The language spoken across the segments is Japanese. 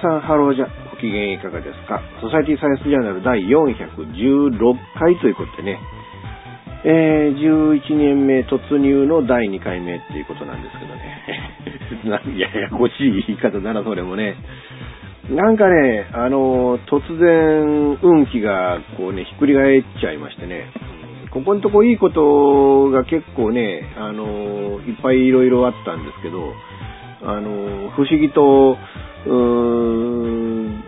さんハローじゃ、ご機嫌いかがですか？ソサイティサイエンスジャーナル第416回ということでね、えー、11年目突入の第2回目っていうことなんですけどね。ややこしい言い方だな、それもね。なんかね、あの、突然、運気がこうね、ひっくり返っちゃいましてね。ここのとこいいことが結構ね、あの、いっぱいいろいろあったんですけど、あの、不思議と、うーん、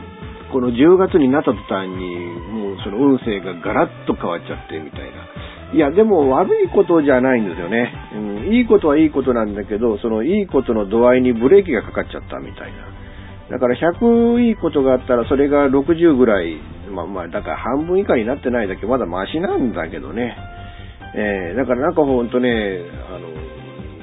この10月になった途端に、もうその運勢がガラッと変わっちゃってみたいな。いや、でも悪いことじゃないんですよね。うん、いいことはいいことなんだけど、そのいいことの度合いにブレーキがかかっちゃったみたいな。だから100いいことがあったら、それが60ぐらい、まあまあ、だから半分以下になってないだけまだマシなんだけどね。えー、だからなんかほんとね、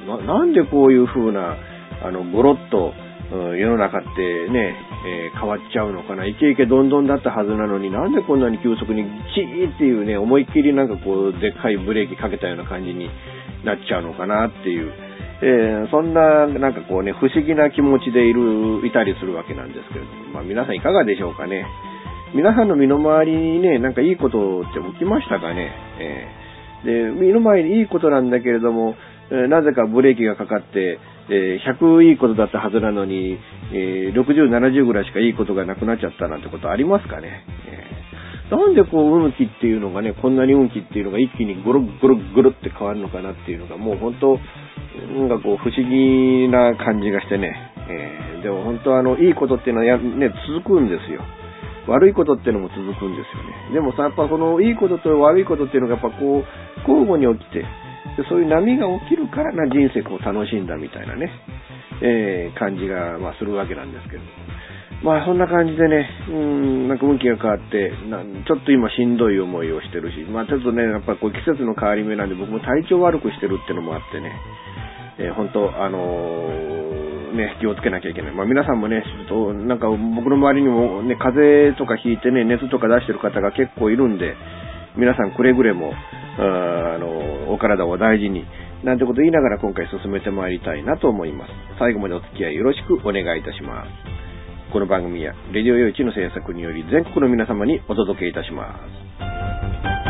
あの、ななんでこういう風な、あの、ゴロッと、うん、世の中ってね、えー、変わっちゃうのかな。イケイケどんどんだったはずなのになんでこんなに急速にチーっていうね、思いっきりなんかこう、でっかいブレーキかけたような感じになっちゃうのかなっていう。えー、そんな、なんかこうね、不思議な気持ちでいる、いたりするわけなんですけれども、まあ皆さんいかがでしょうかね。皆さんの身の回りにね、なんかいいことって起きましたかね。えー、で、身の回りにいいことなんだけれども、えー、なぜかブレーキがかかって、えー、100いいことだったはずなのに、えー、60、70ぐらいしかいいことがなくなっちゃったなんてことありますかね。えー、なんでこう、運気っていうのがね、こんなに運気っていうのが一気にゴロゴロゴロって変わるのかなっていうのが、もう本当、なんかこう、不思議な感じがしてね。えー、でも本当あの、いいことっていうのはや、ね、続くんですよ。悪いことっていうのも続くんですよね。でもさ、やっぱこのいいことと悪いことっていうのがやっぱこう、交互に起きて、でそういう波が起きるからな人生を楽しんだみたいなね、えー、感じが、まあ、するわけなんですけど。まあそんな感じでね、うん、なんか運気が変わって、なちょっと今しんどい思いをしてるし、まあちょっとね、やっぱこう季節の変わり目なんで僕も体調悪くしてるってのもあってね、えー、本当あのー、ね、気をつけなきゃいけない。まあ皆さんもね、ちょっとなんか僕の周りにもね、風邪とかひいてね、熱とか出してる方が結構いるんで、皆さんくれぐれも、あの、お体を大事に、なんてこと言いながら今回進めてまいりたいなと思います。最後までお付き合いよろしくお願いいたします。この番組は、レディオ用地の制作により全国の皆様にお届けいたします。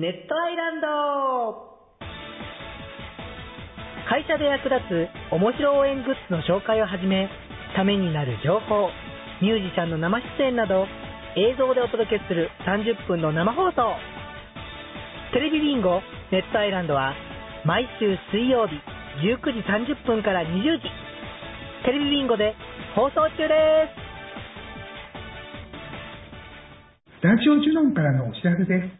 ネットアイランド。会社で役立つ面白応援グッズの紹介をはじめためになる情報ミュージシャンの生出演など映像でお届けする30分の生放送。テレビビンゴネットアイランドは毎週水曜日19時30分から20時。テレビビンゴで放送中です。スタジオジュノンからのお知らせです。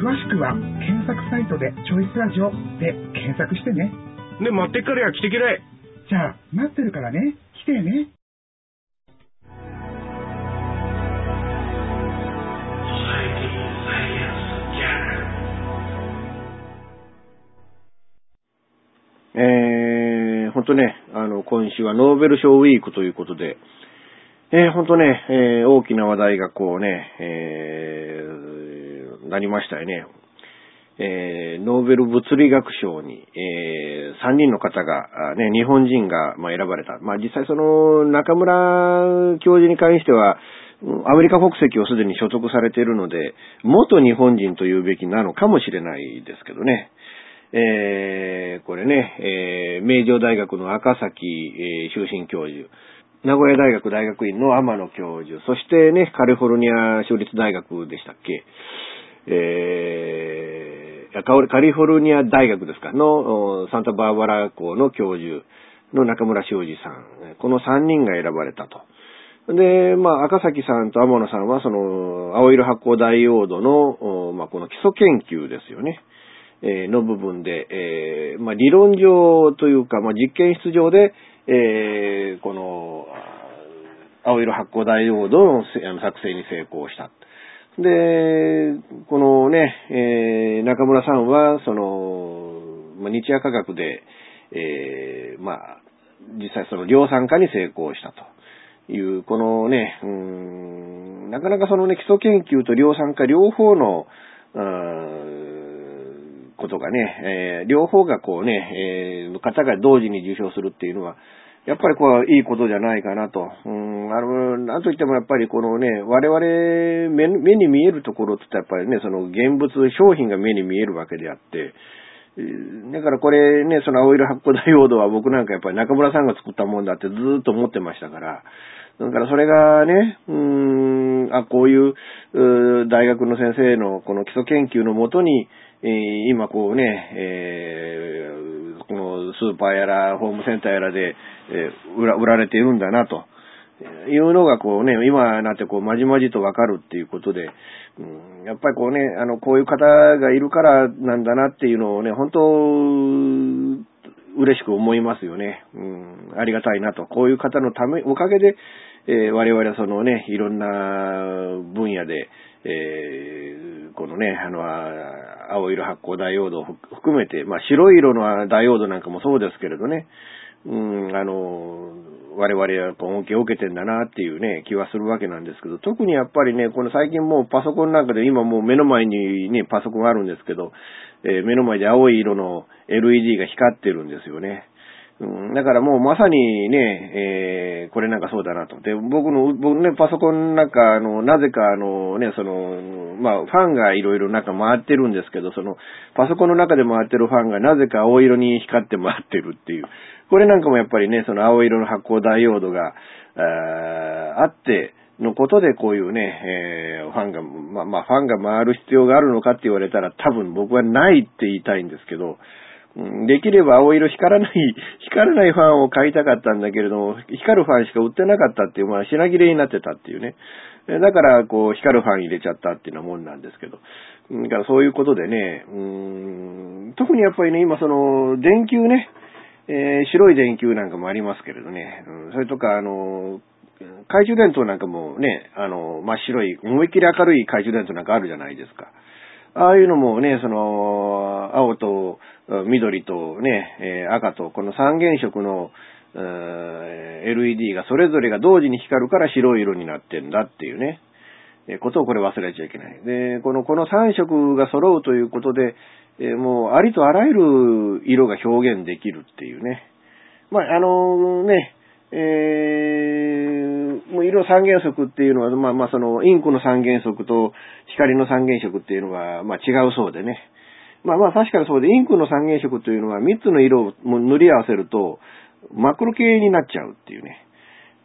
詳しくは検索サイトでチョイスラジオで検索してね。ね、待ってっからや来てけらい。じゃあ、待ってるからね。来てね。えー、ほんとね、あの、今週はノーベル賞ウィークということで、えー、ほんとね、えー、大きな話題がこうね、えー、なりましたよね。えー、ノーベル物理学賞に、えー、3人の方が、ね、日本人が、まあ、選ばれた。まあ、実際その、中村教授に関しては、アメリカ国籍をすでに所得されているので、元日本人と言うべきなのかもしれないですけどね。えー、これね、えー、名城大学の赤崎、えー、終身教授、名古屋大学大学院の天野教授、そしてね、カリフォルニア州立大学でしたっけ、えー、カリフォルニア大学ですか、のサンタバーバラ校の教授の中村修二さん、この3人が選ばれたと。で、まあ、赤崎さんと天野さんは、その、青色発光ダイオードの、まあ、この基礎研究ですよね。えー、の部分で、えー、まあ、理論上というか、まあ、実験室上で、えー、この、青色発光ダイオードの作成に成功した。で、このね、えー、中村さんは、その、まあ、日夜科学で、えー、まあ、実際その量産化に成功したという、このね、うん、なかなかそのね、基礎研究と量産化両方の、うんことがね、えー、両方がこうね、えー、方が同時に受賞するっていうのは、やっぱりこう、いいことじゃないかなと。うん、あの、なんといってもやっぱりこのね、我々目、目に見えるところって言ったらやっぱりね、その現物、商品が目に見えるわけであって、だからこれね、その青色発光ダイオードは僕なんかやっぱり中村さんが作ったもんだってずっと思ってましたから、だからそれがね、うーん、あ、こういう大学の先生のこの基礎研究のもとに、えー、今こうね、えー、のスーパーやらホームセンターやらで、え、売ら売られているんだなと。いうのがこうね、今なってこうまじまじとわかるっていうことで、うん、やっぱりこうね、あの、こういう方がいるからなんだなっていうのをね、本当、嬉しく思いますよね。うん、ありがたいなと。こういう方のため、おかげで、えー、我々はそのね、いろんな分野で、えー、このね、あの、青色発光ダイオードを含めて、まあ白色のダイオードなんかもそうですけれどね、うん、あの、我々はやっぱ恩恵を受けてんだなっていうね、気はするわけなんですけど、特にやっぱりね、この最近もうパソコンなんかで今もう目の前にね、パソコンあるんですけど、えー、目の前で青い色の LED が光ってるんですよね。うん、だからもうまさにね、えー、これなんかそうだなと。で、僕の、僕ね、パソコンなんか、あの、なぜかあのね、その、まあ、ファンがいろいろなんか回ってるんですけど、その、パソコンの中で回ってるファンがなぜか青色に光って回ってるっていう。これなんかもやっぱりね、その青色の発光ダイオードが、ああって、のことでこういうね、えー、ファンが、まあ、まあ、ファンが回る必要があるのかって言われたら多分僕はないって言いたいんですけど、できれば青色光らない、光らないファンを買いたかったんだけれども、光るファンしか売ってなかったっていう、まあ品切れになってたっていうね。だから、こう、光るファン入れちゃったっていうようなもんなんですけど。だからそういうことでね、うん、特にやっぱりね、今その、電球ね、えー、白い電球なんかもありますけれどね、うん、それとか、あの、懐中電灯なんかもね、あの、真っ白い、思いっきり明るい懐中電灯なんかあるじゃないですか。ああいうのもね、その、青と緑とね、えー、赤と、この三原色のえ、LED がそれぞれが同時に光るから白い色になってんだっていうね、えー、ことをこれ忘れちゃいけない。で、この、この3色が揃うということで、えー、もうありとあらゆる色が表現できるっていうね。まあ、あのね、えー、もう色三原則っていうのは、まあまあその、インクの三原則と光の三原色っていうのは、まあ違うそうでね。まあまあ確かにそうで、インクの三原色というのは三つの色を塗り合わせると、マクロ系になっちゃうっていうね。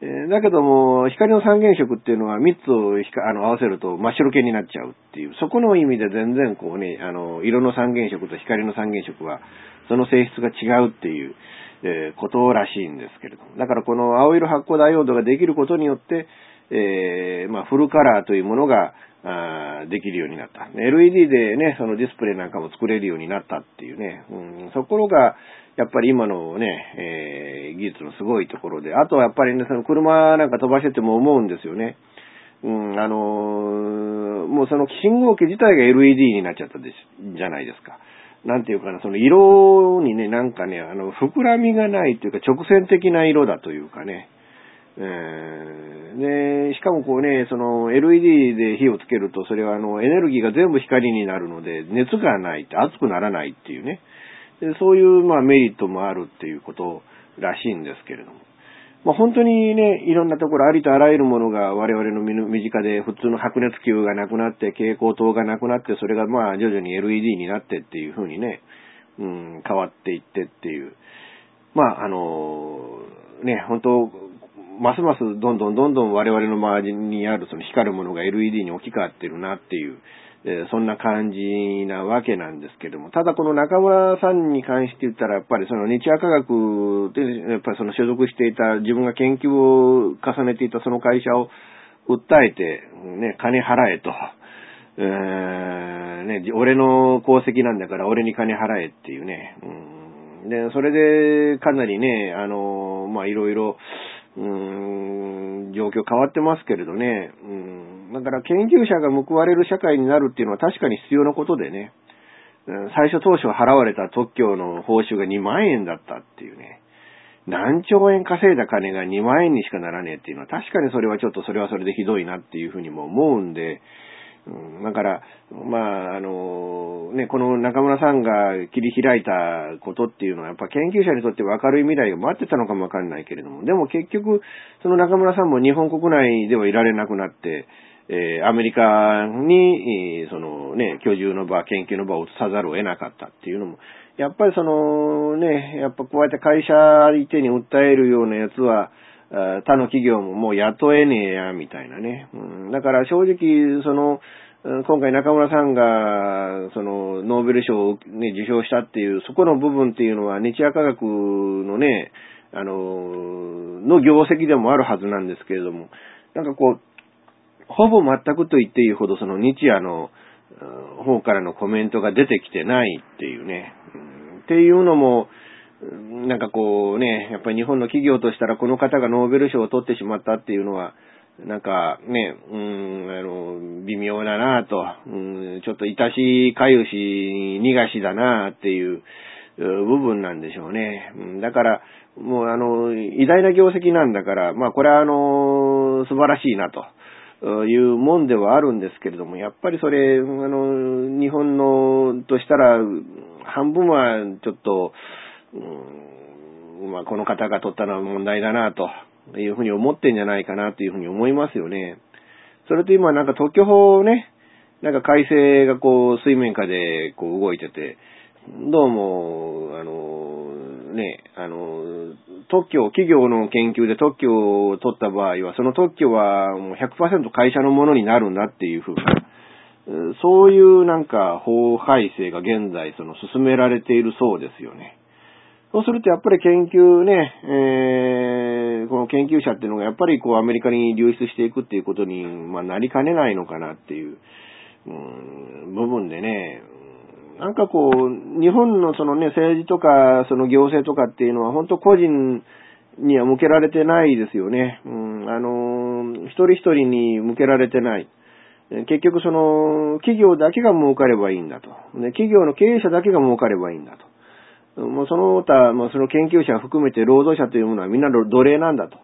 え、だけども、光の三原色っていうのは三つをあの合わせると真っ白系になっちゃうっていう、そこの意味で全然こうね、あの、色の三原色と光の三原色は、その性質が違うっていう、えー、ことらしいんですけれども。だからこの青色発光ダイオードができることによって、えー、まあ、フルカラーというものが、あできるようになった。LED でね、そのディスプレイなんかも作れるようになったっていうね、うん、そころが、やっぱり今のね、えー、技術のすごいところで、あとはやっぱりね、その車なんか飛ばしてても思うんですよね。うん、あのー、もうその信号機自体が LED になっちゃったです、じゃないですか。なんていうかな、その色にね、なんかね、あの、膨らみがないというか、直線的な色だというかね。えで、しかもこうね、その LED で火をつけると、それはあの、エネルギーが全部光になるので、熱がないって、熱くならないっていうね。でそういうまあメリットもあるっていうことらしいんですけれども。まあ、本当にね、いろんなところありとあらゆるものが我々の身近で普通の白熱球がなくなって、蛍光灯がなくなって、それがまあ徐々に LED になってっていう風にね、うん、変わっていってっていう。まあ、あの、ね、本当ますますどんどんどんどん我々の周りにあるその光るものが LED に置き換わってるなっていう、えー、そんな感じなわけなんですけども、ただこの中村さんに関して言ったら、やっぱりその日夜科学で、やっぱりその所属していた、自分が研究を重ねていたその会社を訴えて、ね、金払えと。えー、ね、俺の功績なんだから俺に金払えっていうね。うん、で、それでかなりね、あの、ま、いろいろ、うん、状況変わってますけれどね。うん。だから研究者が報われる社会になるっていうのは確かに必要なことでね。最初当初払われた特許の報酬が2万円だったっていうね。何兆円稼いだ金が2万円にしかならねえっていうのは確かにそれはちょっとそれはそれでひどいなっていうふうにも思うんで、うん、だから、まあ、あの、ね、この中村さんが切り開いたことっていうのは、やっぱ研究者にとって明るい未来が待ってたのかもわかんないけれども、でも結局、その中村さんも日本国内ではいられなくなって、えー、アメリカに、そのね、居住の場、研究の場を移さざるを得なかったっていうのも、やっぱりそのね、やっぱこうやって会社相手に訴えるようなやつは、他の企業ももう雇えねえや、みたいなね。うん、だから正直、その、今回中村さんが、その、ノーベル賞をね、受賞したっていう、そこの部分っていうのは、日夜科学のね、あの、の業績でもあるはずなんですけれども、なんかこう、ほぼ全くと言っていいほど、その日夜の方からのコメントが出てきてないっていうね。っていうのも、なんかこうね、やっぱり日本の企業としたらこの方がノーベル賞を取ってしまったっていうのは、なんかね、うん、あの、微妙だなと、うん、ちょっといたし、かゆし、逃がしだなっていう部分なんでしょうね。だから、もうあの、偉大な業績なんだから、まあこれはあの、素晴らしいなと。いうもんではあるんですけれども、やっぱりそれ、あの、日本のとしたら、半分はちょっと、うん、まあ、この方が取ったのは問題だな、というふうに思ってんじゃないかな、というふうに思いますよね。それと今、なんか特許法をね、なんか改正がこう、水面下でこう動いてて、どうも、あの、ね、あの、特許、企業の研究で特許を取った場合は、その特許はもう100%会社のものになるんだっていうふうな、そういうなんか法改正が現在その進められているそうですよね。そうするとやっぱり研究ね、えー、この研究者っていうのがやっぱりこうアメリカに流出していくっていうことに、まあ、なりかねないのかなっていう、うん、部分でね、なんかこう、日本のそのね、政治とか、その行政とかっていうのは本当個人には向けられてないですよね。うん、あの、一人一人に向けられてない。結局その、企業だけが儲かればいいんだと。企業の経営者だけが儲かればいいんだと。もうその他、まあ、その研究者含めて労働者というものはみんな奴隷なんだと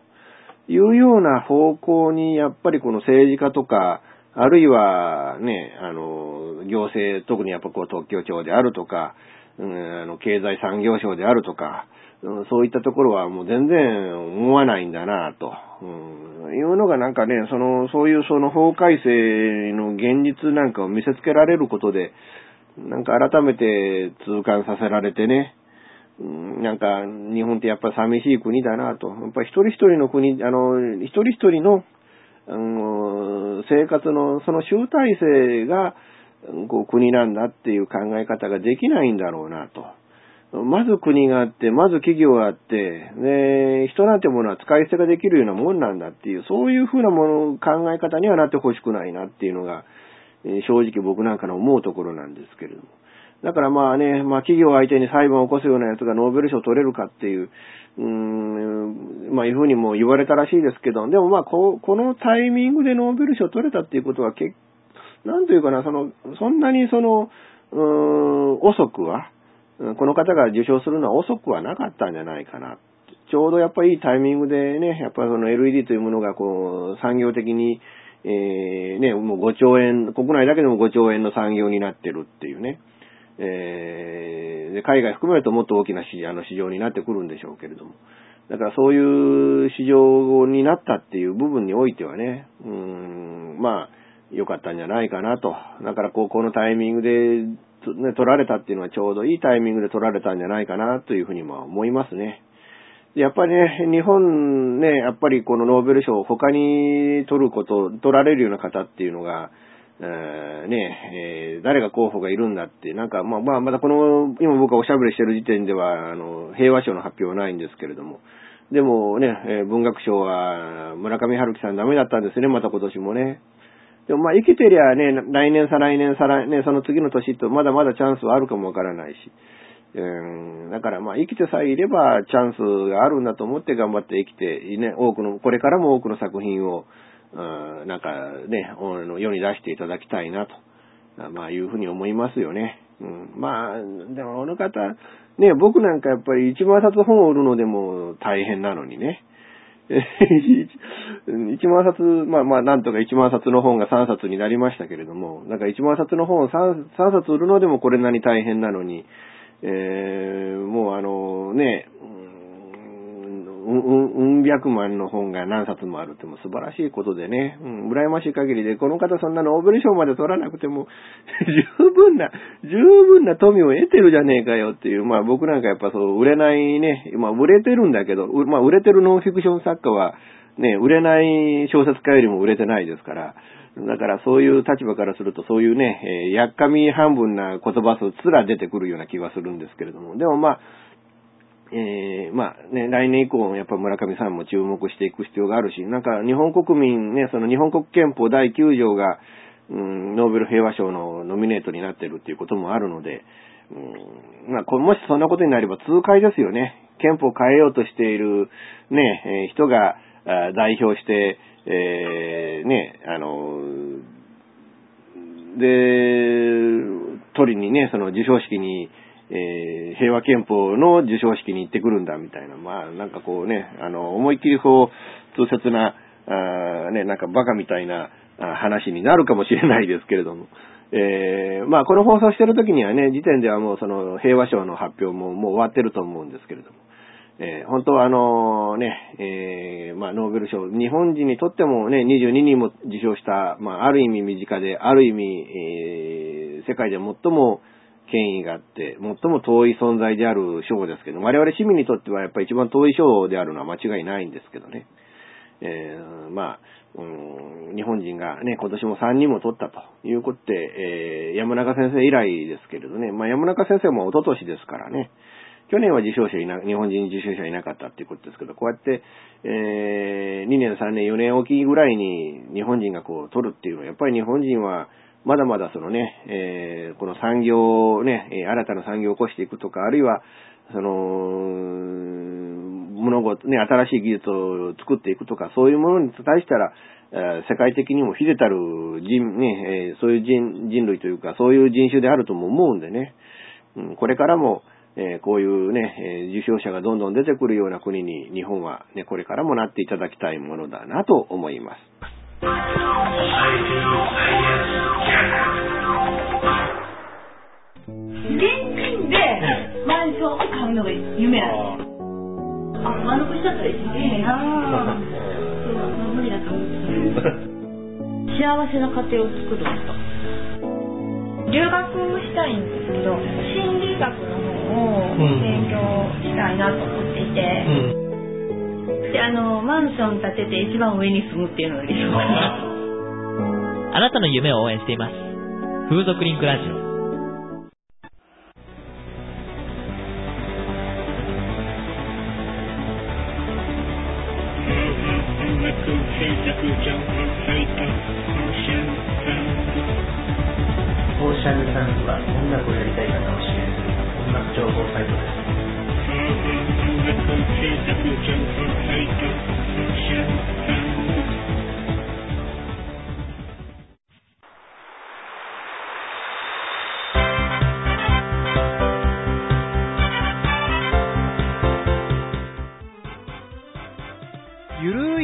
いうような方向に、やっぱりこの政治家とか、あるいはね、あの、行政、特にやっぱこう特許庁であるとか、うん、あの、経済産業省であるとか、うん、そういったところはもう全然思わないんだなと、うん、いうのがなんかね、その、そういうその法改正の現実なんかを見せつけられることで、なんか改めて痛感させられてね、なんか、日本ってやっぱ寂しい国だなと。やっぱり一人一人の国、あの、一人一人の、あの、生活のその集大成が、こう、国なんだっていう考え方ができないんだろうなと。まず国があって、まず企業があって、で、人なんてものは使い捨てができるようなもんなんだっていう、そういうふうなもの、考え方にはなってほしくないなっていうのが、正直僕なんかの思うところなんですけれども。だからまあね、まあ企業相手に裁判を起こすようなやつがノーベル賞取れるかっていう、うーん、まあいうふうにも言われたらしいですけど、でもまあここのタイミングでノーベル賞取れたっていうことは結、なんというかな、その、そんなにその、うーん、遅くは、この方が受賞するのは遅くはなかったんじゃないかな。ちょうどやっぱりいいタイミングでね、やっぱりその LED というものがこう、産業的に、えー、ね、もう5兆円、国内だけでも5兆円の産業になってるっていうね。えー、で海外含めるともっと大きな市あの市場になってくるんでしょうけれども。だからそういう市場になったっていう部分においてはね、うん、まあ、良かったんじゃないかなと。だからこう、このタイミングで、ね、取られたっていうのはちょうどいいタイミングで取られたんじゃないかなというふうにも思いますね。やっぱりね、日本ね、やっぱりこのノーベル賞を、他に取ること、取られるような方っていうのが、えー、ね、えー、誰が候補がいるんだって、なんか、まあ、まあ、まだこの、今僕がおしゃべりしてる時点では、あの、平和賞の発表はないんですけれども、でもね、えー、文学賞は村上春樹さんダメだったんですね、また今年もね。でもまあ生きてりゃね、来年、再来年、再来年、その次の年とまだまだチャンスはあるかもわからないし。うん、だからまあ生きてさえいればチャンスがあるんだと思って頑張って生きて、ね、多くの、これからも多くの作品を、うん、なんかね、世に出していただきたいなと、まあいうふうに思いますよね。うん、まあ、でもあの方、ね、僕なんかやっぱり一万冊本を売るのでも大変なのにね。一万冊、まあまあ、なんとか一万冊の本が三冊になりましたけれども、なんか一万冊の本を三冊売るのでもこれなに大変なのに、えー、もうあのね、うん、うん百万の本が何冊もあるっても素晴らしいことでね、うん、羨ましい限りで、この方そんなノーベル賞まで取らなくても、十分な、十分な富を得てるじゃねえかよっていう、まあ僕なんかやっぱそう、売れないね、まあ売れてるんだけど、まあ売れてるノンフィクション作家は、ね、売れない小説家よりも売れてないですから、だからそういう立場からすると、そういうね、えー、やっかみ半分な言葉数すら出てくるような気がするんですけれども、でもまあ、えー、まあね、来年以降も、やっぱ村上さんも注目していく必要があるし、なんか日本国民ね、その日本国憲法第9条が、うん、ノーベル平和賞のノミネートになってるっていうこともあるので、うん、まあ、もしそんなことになれば痛快ですよね。憲法を変えようとしているね、え、人が代表して、えー、ね、あの、で、取りにね、その授賞式に、えー、平和憲法の授賞式に行ってくるんだみたいな、まあなんかこうね、あの、思いっきりこう、通説な、あね、なんかバカみたいな話になるかもしれないですけれども、えー、まあこの放送してる時にはね、時点ではもうその平和賞の発表ももう終わってると思うんですけれども、えー、本当はあのね、えー、まあ、ノーベル賞、日本人にとってもね、22人も受賞した、まあ、ある意味身近で、ある意味、えー、世界で最も権威があって、最も遠い存在である賞ですけど、我々市民にとってはやっぱり一番遠い賞であるのは間違いないんですけどね。えー、まあ、うん、日本人がね、今年も3人も取ったということで、えー、山中先生以来ですけれどね、まあ山中先生も一昨年ですからね、去年は受賞者いな、日本人受賞者いなかったっていうことですけど、こうやって、えー、2年、3年、4年おきぐらいに日本人がこう取るっていうのは、やっぱり日本人は、まだまだそのね、えー、この産業をね、新たな産業を起こしていくとか、あるいは、その、物事、ね、新しい技術を作っていくとか、そういうものに対したら、世界的にも秀でたる人、ね、そういう人人類というか、そういう人種であるとも思うんでね、うん、これからも、え、こういうね、え、受賞者がどんどん出てくるような国に日本はね、これからもなっていただきたいものだなと思います。マンションを買うのが夢なの。あ、あの年だったらいいなそう、無理だと思って幸せな家庭を作るんですか留学したいんですけど、心理学のを勉強したいなと思っていて、うん、であのマンション建てて一番上に住むっていうのが理想かな。あなたの夢を応援しています。風俗リンクラジオオーシャンサンズは音楽をやりたい方を支援する音楽情報サイトです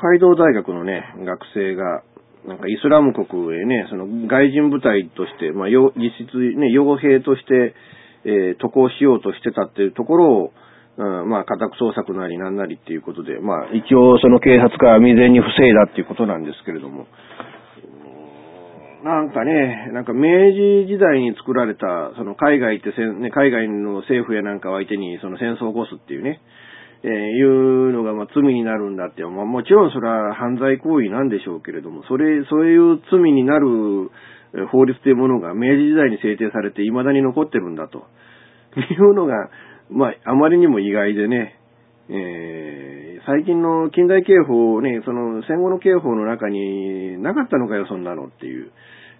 海道大学のね、学生が、なんかイスラム国へね、その外人部隊として、まあ、実質ね、傭兵として、えー渡航しようとしてたっていうところを、うん、まあ、家宅捜索なりなんなりっていうことで、まあ、一応その警察が未然に防いだっていうことなんですけれども、なんかね、なんか明治時代に作られた、その海外ってせ、ね、海外の政府やなんかを相手にその戦争を起こすっていうね、えーいうのがま罪になるんだって、まあ、もちろんそれは犯罪行為なんでしょうけれども、それ、そういう罪になる法律というものが明治時代に制定されて未だに残ってるんだと いうのが、まあ、あまりにも意外でね、えー最近の近代刑法ね、その戦後の刑法の中になかったのかよ、そんなのっていう、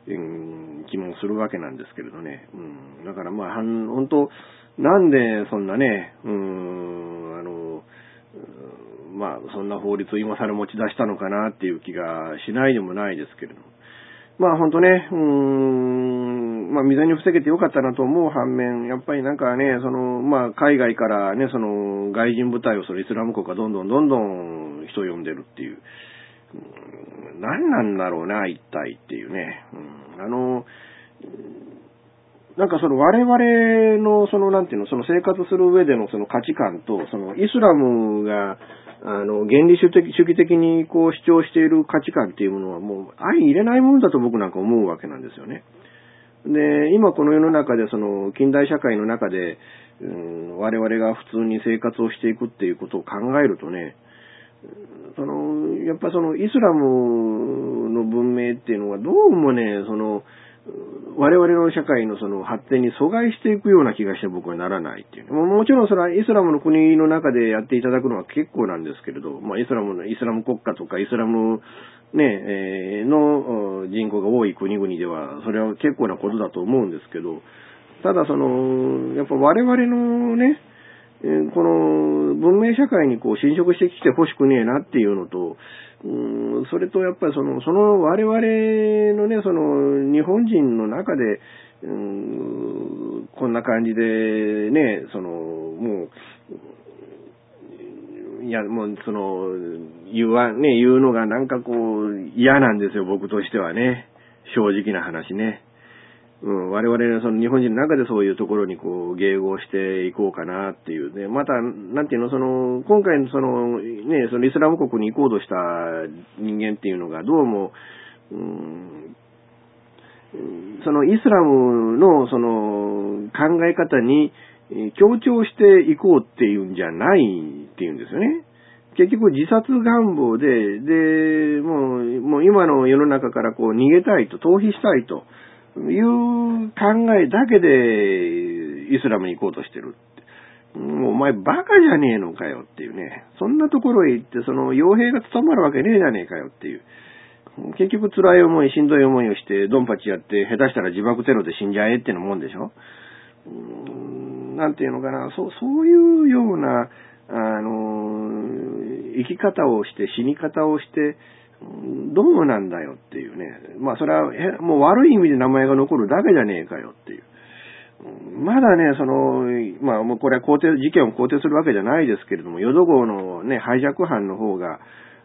うん気もするわけなんですけれどね。うん、だからまあ、本当なんでそんなね、うーん、あの、まあ、そんな法律を今更持ち出したのかなっていう気がしないでもないですけれども。まあ本当ね、うーん、まあ未然に防げてよかったなと思う反面、やっぱりなんかね、その、まあ海外からね、その外人部隊をそのイスラム国がどんどんどんどん人を呼んでるっていう、うん何なんだろうな、一体っていうね。うんあの、なんかその我々のそのなんていうの、その生活する上でのその価値観と、そのイスラムが、あの、原理主義的にこう主張している価値観っていうものはもう相入れないものだと僕なんか思うわけなんですよね。で、今この世の中でその近代社会の中で、うん、我々が普通に生活をしていくっていうことを考えるとね、その、やっぱそのイスラムの文明っていうのはどうもね、その、我々の社会のその発展に阻害していくような気がして僕はならないっていう。ももちろんそれはイスラムの国の中でやっていただくのは結構なんですけれど、まあイスラムの、イスラム国家とかイスラムね、えーの人口が多い国々では、それは結構なことだと思うんですけど、ただその、やっぱ我々のね、この文明社会にこう侵食してきてほしくねえなっていうのと、うんそれとやっぱりその、その我々のね、その日本人の中で、うんこんな感じでね、その、もう、いや、もう、その、言わ、ね、言うのがなんかこう、嫌なんですよ、僕としてはね。正直な話ね。うん、我々のその日本人の中でそういうところにこう迎合していこうかなっていうね。また、なんていうの、その、今回のその、ね、そのイスラム国に行こうとした人間っていうのがどうも、うん、そのイスラムのその考え方に強調していこうっていうんじゃないっていうんですよね。結局自殺願望で、で、もう、もう今の世の中からこう逃げたいと、逃避したいという考えだけでイスラムに行こうとしてるって。もうお前バカじゃねえのかよっていうね。そんなところへ行って、その傭兵が務まるわけねえじゃねえかよっていう。結局辛い思い、しんどい思いをして、ドンパチやって、下手したら自爆テロで死んじゃえってのもんでしょうーんなんていうのかな、そう、そういうような、あの、生き方をして、死に方をして、どうなんだよっていうね。まあそれは、もう悪い意味で名前が残るだけじゃねえかよっていう。まだね、その、まあもうこれは肯定、事件を肯定するわけじゃないですけれども、淀号のね、ハイジャック犯の方が、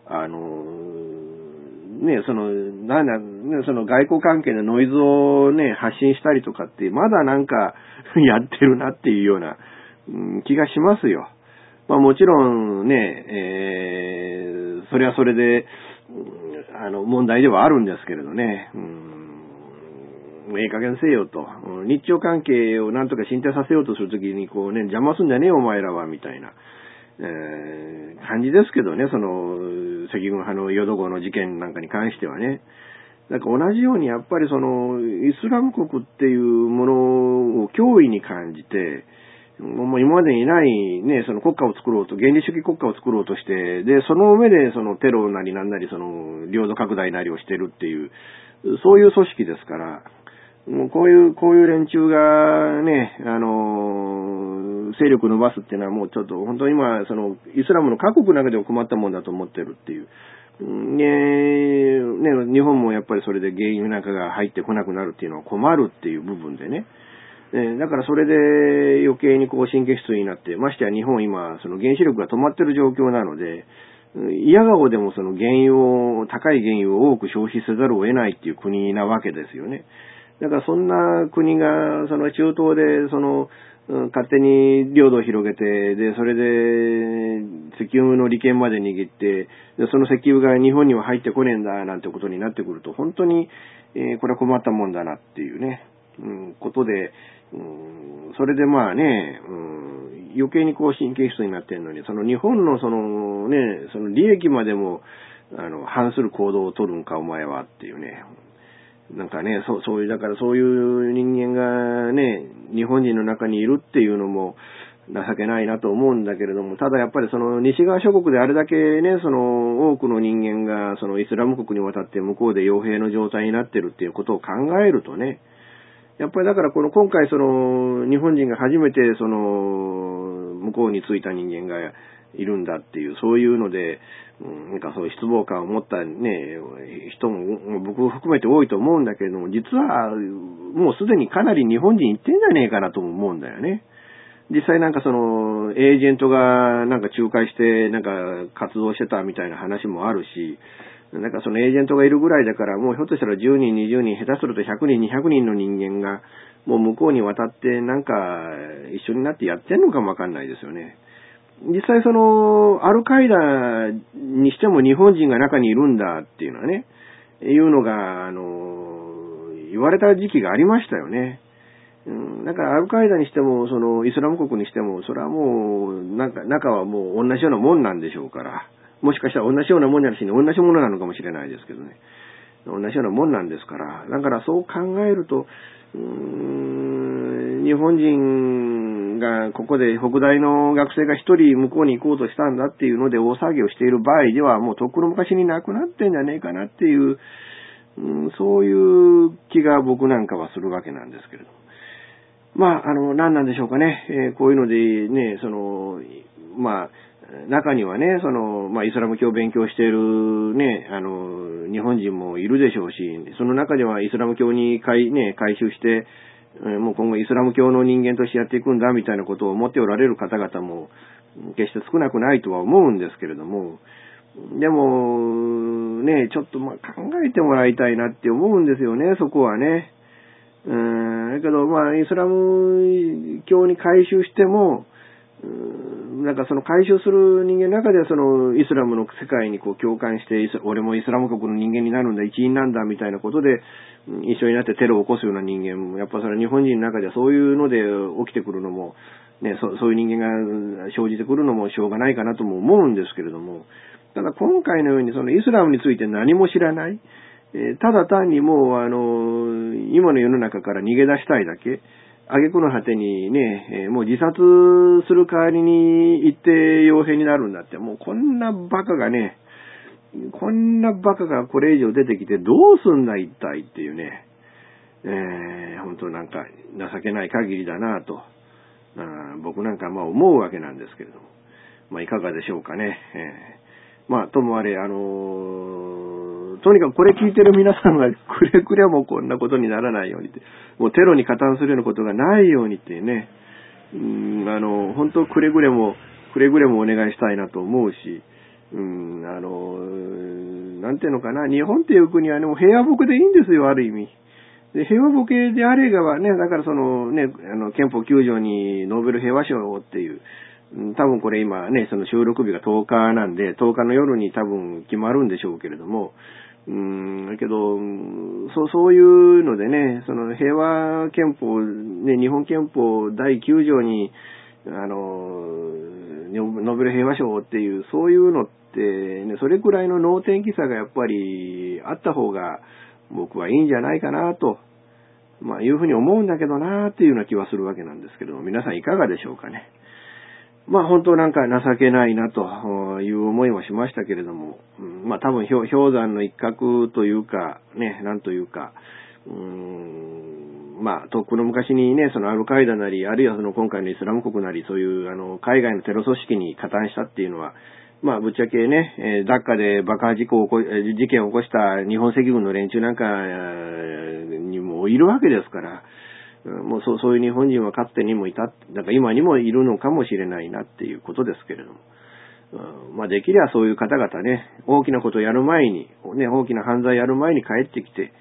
あの、ね、その、なんだ、ね、その外交関係のノイズをね、発信したりとかって、まだなんか やってるなっていうような、うん気がしますよ。まあもちろんね、えーそれはそれで、あの、問題ではあるんですけれどね、うん、ええ加減せよと、日朝関係をなんとか進展させようとするときに、こうね、邪魔すんじゃねえよお前らは、みたいな、えー感じですけどね、その、赤軍派の淀号の事件なんかに関してはね。なんか同じようにやっぱりその、イスラム国っていうものを脅威に感じて、もう今までにないね、その国家を作ろうと、原理主義国家を作ろうとして、で、その上でそのテロなりなんなりその領土拡大なりをしてるっていう、そういう組織ですから、もうこういう、こういう連中がね、あの、勢力伸ばすっていうのはもうちょっと本当に今、その、イスラムの各国の中でも困ったもんだと思ってるっていう。ね、ね、日本もやっぱりそれで原油なんかが入ってこなくなるっていうのは困るっていう部分でね。えだからそれで余計にこう神経質になって、ましてや日本今、その原子力が止まってる状況なので、嫌顔でもその原油を、高い原油を多く消費せざるを得ないっていう国なわけですよね。だからそんな国が、その中東で、その、勝手に領土を広げて、で、それで、石油の利権まで握って、でその石油が日本には入ってこねえんだ、なんてことになってくると、本当に、えー、これは困ったもんだなっていうね、うん、ことで、うん、それでまあね、うん、余計にこう神経質になってるのに、その日本のそのね、その利益までも、あの、反する行動を取るんか、お前はっていうね。なんかね、そう、そういう、だからそういう人間がね、日本人の中にいるっていうのも情けないなと思うんだけれども、ただやっぱりその西側諸国であれだけね、その多くの人間がそのイスラム国に渡って向こうで傭兵の状態になってるっていうことを考えるとね、やっぱりだからこの今回その日本人が初めてその向こうに着いた人間がいるんだっていう、そういうので、うんなんかそういう失望感を持ったね、人も僕含めて多いと思うんだけれども、実はもうすでにかなり日本人行ってんじゃねえかなとも思うんだよね。実際なんかその、エージェントがなんか仲介してなんか活動してたみたいな話もあるし、なんかそのエージェントがいるぐらいだから、もうひょっとしたら10人、20人、下手すると100人、200人の人間が、もう向こうに渡ってなんか一緒になってやってんのかもわかんないですよね。実際その、アルカイダにしても日本人が中にいるんだっていうのはね、いうのが、あの、言われた時期がありましたよね。うん、だからアルカイダにしても、その、イスラム国にしても、それはもう、なんか、中はもう同じようなもんなんでしょうから。もしかしたら同じようなもんじゃなしに同じものなのかもしれないですけどね。同じようなもんなんですから。だからそう考えると、うーん、日本人がここで北大の学生が一人向こうに行こうとしたんだっていうので大騒ぎをしている場合ではもうとっくの昔になくなってんじゃねえかなっていう、そういう気が僕なんかはするわけなんですけれど。まあ、あの、何なんでしょうかね。えー、こういうのでね、その、まあ、中にはね、その、まあ、イスラム教を勉強しているね、あの、日本人もいるでしょうし、その中ではイスラム教に改、ね、改宗して、もう今後イスラム教の人間としてやっていくんだみたいなことを思っておられる方々も決して少なくないとは思うんですけれども、でも、ね、ちょっとま考えてもらいたいなって思うんですよね、そこはね。うん、だけどまあイスラム教に改宗しても、なんかその回収する人間の中ではそのイスラムの世界にこう共感して、俺もイスラム国の人間になるんだ、一員なんだみたいなことで、一緒になってテロを起こすような人間も、やっぱそれは日本人の中ではそういうので起きてくるのも、ね、そそういう人間が生じてくるのもしょうがないかなとも思うんですけれども、ただ今回のようにそのイスラムについて何も知らない、えただ単にもうあの、今の世の中から逃げ出したいだけ、挙句の果てにねえ、もう自殺する代わりに行って傭兵になるんだって、もうこんなバカがね、こんなバカがこれ以上出てきてどうすんだ一体っていうね、えー、本当なんか情けない限りだなと、僕なんかまあ思うわけなんですけれども、まあいかがでしょうかね。えー、まあともあれ、あのーとにかくこれ聞いてる皆さんがくれぐれもこんなことにならないようにって、もうテロに加担するようなことがないようにってね、うん、あの、本当くれぐれも、くれぐれもお願いしたいなと思うし、うん、あの、なんていうのかな、日本っていう国はね、もう平和ボケでいいんですよ、ある意味。で、平和ボケであれがね、だからそのね、あの、憲法9条にノーベル平和賞をっていう、多分これ今ね、その収録日が10日なんで、10日の夜に多分決まるんでしょうけれども、うん、だけど、そう、そういうのでね、その平和憲法、ね、日本憲法第9条に、あの、ノーベル平和賞っていう、そういうのって、ね、それくらいの能天気さがやっぱりあった方が、僕はいいんじゃないかなと、まあ、いうふうに思うんだけどなっていうような気はするわけなんですけども、皆さんいかがでしょうかね。まあ本当なんか情けないなという思いはしましたけれども、うん、まあ多分氷山の一角というか、ね、なんというか、うーんまあ、とっくの昔にね、そのアルカイダなり、あるいはその今回のイスラム国なり、そういうあの海外のテロ組織に加担したっていうのは、まあ、ぶっちゃけね、えー、ダッカで爆破事故を起こ、事件を起こした日本赤軍の連中なんかにもいるわけですから、もうそうそういう日本人はかつてにもいた、だから今にもいるのかもしれないなっていうことですけれども。まあ、できればそういう方々ね、大きなことをやる前に、ね、大きな犯罪やる前に帰ってきて、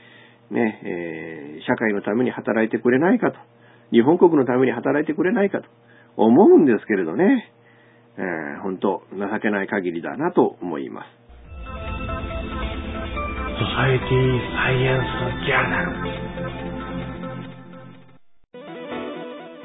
ね、えー、社会のために働いてくれないかと、日本国のために働いてくれないかと思うんですけれどね。えー、本当、情けない限りだなと思います。ソサエ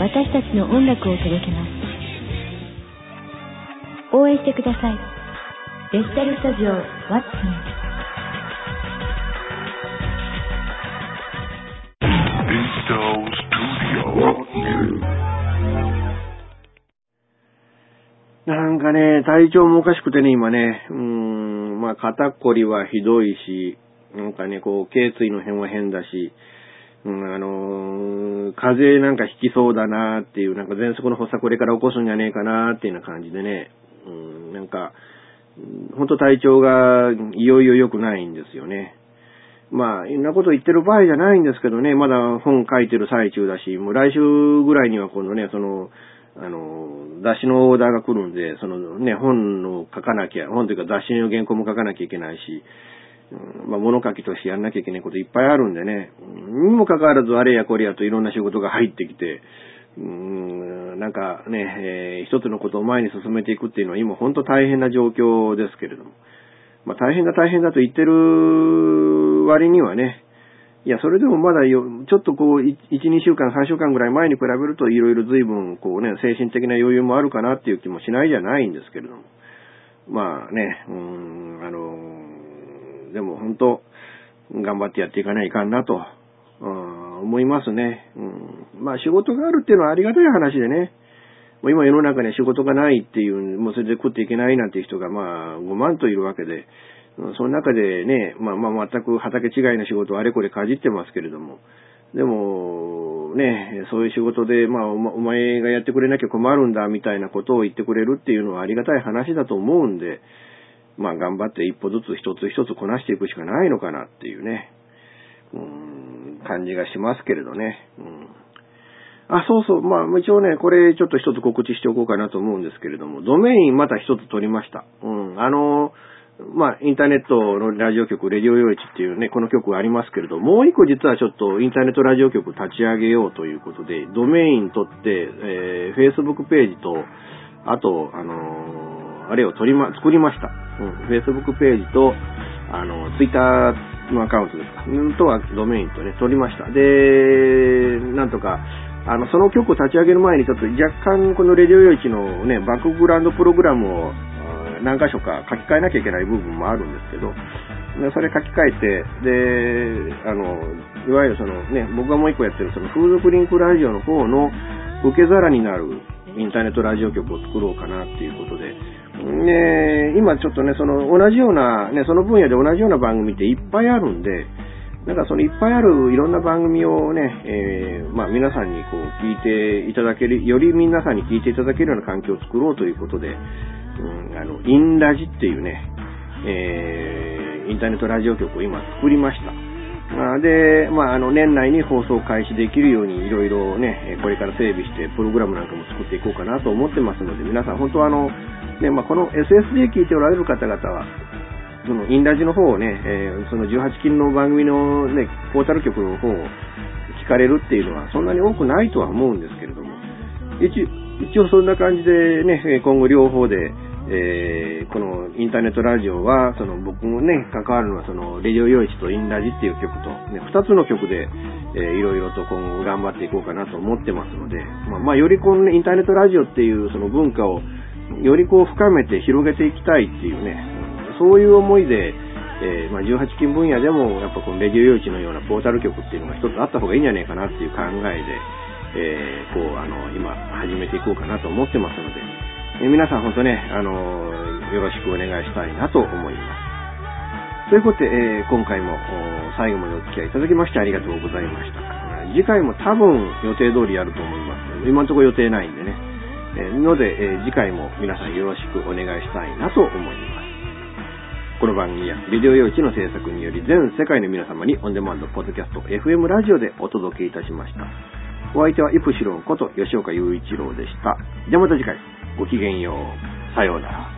私たちの音楽を届けます。応援してください。デジタルスタジオワッツン。なんかね、体調もおかしくてね、今ね、うーん、まあ、肩こりはひどいし、なんかね、こう、頸椎の辺は変だし、うん、あのー、風邪なんかひきそうだなっていう、なんか喘息の発作これから起こすんじゃねえかなっていうような感じでね、うん、なんか、ほんと体調がいよいよ良くないんですよね。まあ、いろんなこと言ってる場合じゃないんですけどね、まだ本書いてる最中だし、もう来週ぐらいには今度ね、その、あの、雑誌のオーダーが来るんで、そのね、本を書かなきゃ、本というか雑誌の原稿も書かなきゃいけないし、まあ、物書きとしてやんなきゃいけないこといっぱいあるんでね、にもかかわらずあれやこれやといろんな仕事が入ってきて、うーん、なんかね、えー、一つのことを前に進めていくっていうのは今本当大変な状況ですけれども、まあ、大変だ大変だと言ってる割にはね、いや、それでもまだよ、ちょっとこう、1、2週間、3週間ぐらい前に比べると、いろいろ随分、こうね、精神的な余裕もあるかなっていう気もしないじゃないんですけれども。まあね、うん、あの、でも本当、頑張ってやっていかないかんなと、うん、思いますね。うん、まあ仕事があるっていうのはありがたい話でね。もう今世の中に仕事がないっていう、もうそれで食っていけないなんていう人がまあ5万といるわけで、その中でね、まあまあ全く畑違いの仕事をあれこれかじってますけれども、でも、ね、そういう仕事で、まあお前がやってくれなきゃ困るんだみたいなことを言ってくれるっていうのはありがたい話だと思うんで、まあ頑張って一歩ずつ一つ一つこなしていくしかないのかなっていうね、うん、感じがしますけれどね。うんあ、そうそう。まあ、一応ね、これちょっと一つ告知しておこうかなと思うんですけれども、ドメインまた一つ取りました。うん。あの、まあ、インターネットのラジオ局、レディオ用地っていうね、この曲がありますけれど、もう一個実はちょっとインターネットラジオ局立ち上げようということで、ドメイン取って、えー、Facebook ページと、あと、あのー、あれを取りま、作りました。うん、Facebook ページと、あの、Twitter のアカウントですか。うんとはドメインとね、取りました。で、なんとか、あの、その曲を立ち上げる前にちょっと若干このレディオ用地のね、バックグラウンドプログラムを何箇所か書き換えなきゃいけない部分もあるんですけど、それ書き換えて、で、あの、いわゆるそのね、僕がもう一個やってるその風俗リンクラジオの方の受け皿になるインターネットラジオ局を作ろうかなっていうことで、ね、今ちょっとね、その同じような、ね、その分野で同じような番組っていっぱいあるんで、なんかそのいっぱいあるいろんな番組をね、えー、まあ皆さんにこう聞いていただける、より皆さんに聞いていただけるような環境を作ろうということで、うん、あの、インラジっていうね、えー、インターネットラジオ局を今作りました。まあ、で、まあ、あの、年内に放送開始できるようにいろいろね、これから整備してプログラムなんかも作っていこうかなと思ってますので、皆さん本当はあの、ね、まあ、この SSD 聞いておられる方々は、そのインラジの方をね、えー、その18金の番組のね、ポータル局の方を聞、かれるっていうのはそんなに多くないとは思うんですけれども、一一応そんな感じでね、今後両方で、えー、このインターネットラジオは、その僕もね、関わるのはその、レディオ用一とインラジっていう曲と、ね、二つの曲で、えー、いろいろと今後頑張っていこうかなと思ってますので、まあ、まあ、よりこのね、インターネットラジオっていうその文化を、よりこう深めて広げていきたいっていうね、そういう思いで、えー、まあ、18金分野でも、やっぱこのレディオ用地のようなポータル局っていうのが一つあった方がいいんじゃないかなっていう考えで、えー、こう、あの、今、始めていこうかなと思ってますので、え、皆さん本当ね、あの、よろしくお願いしたいなと思います。ということで、えー、今回も最後までお付き合いいただきましてありがとうございました。次回も多分予定通りやると思います。今のところ予定ないんでね。えー、ので、えー、次回も皆さんよろしくお願いしたいなと思います。この番組はビデオ用地の制作により全世界の皆様にオンデマンドポッドキャスト FM ラジオでお届けいたしました。お相手はイプシロンこと吉岡雄一郎でした。じゃまた次回、ごきげんよう。さようなら。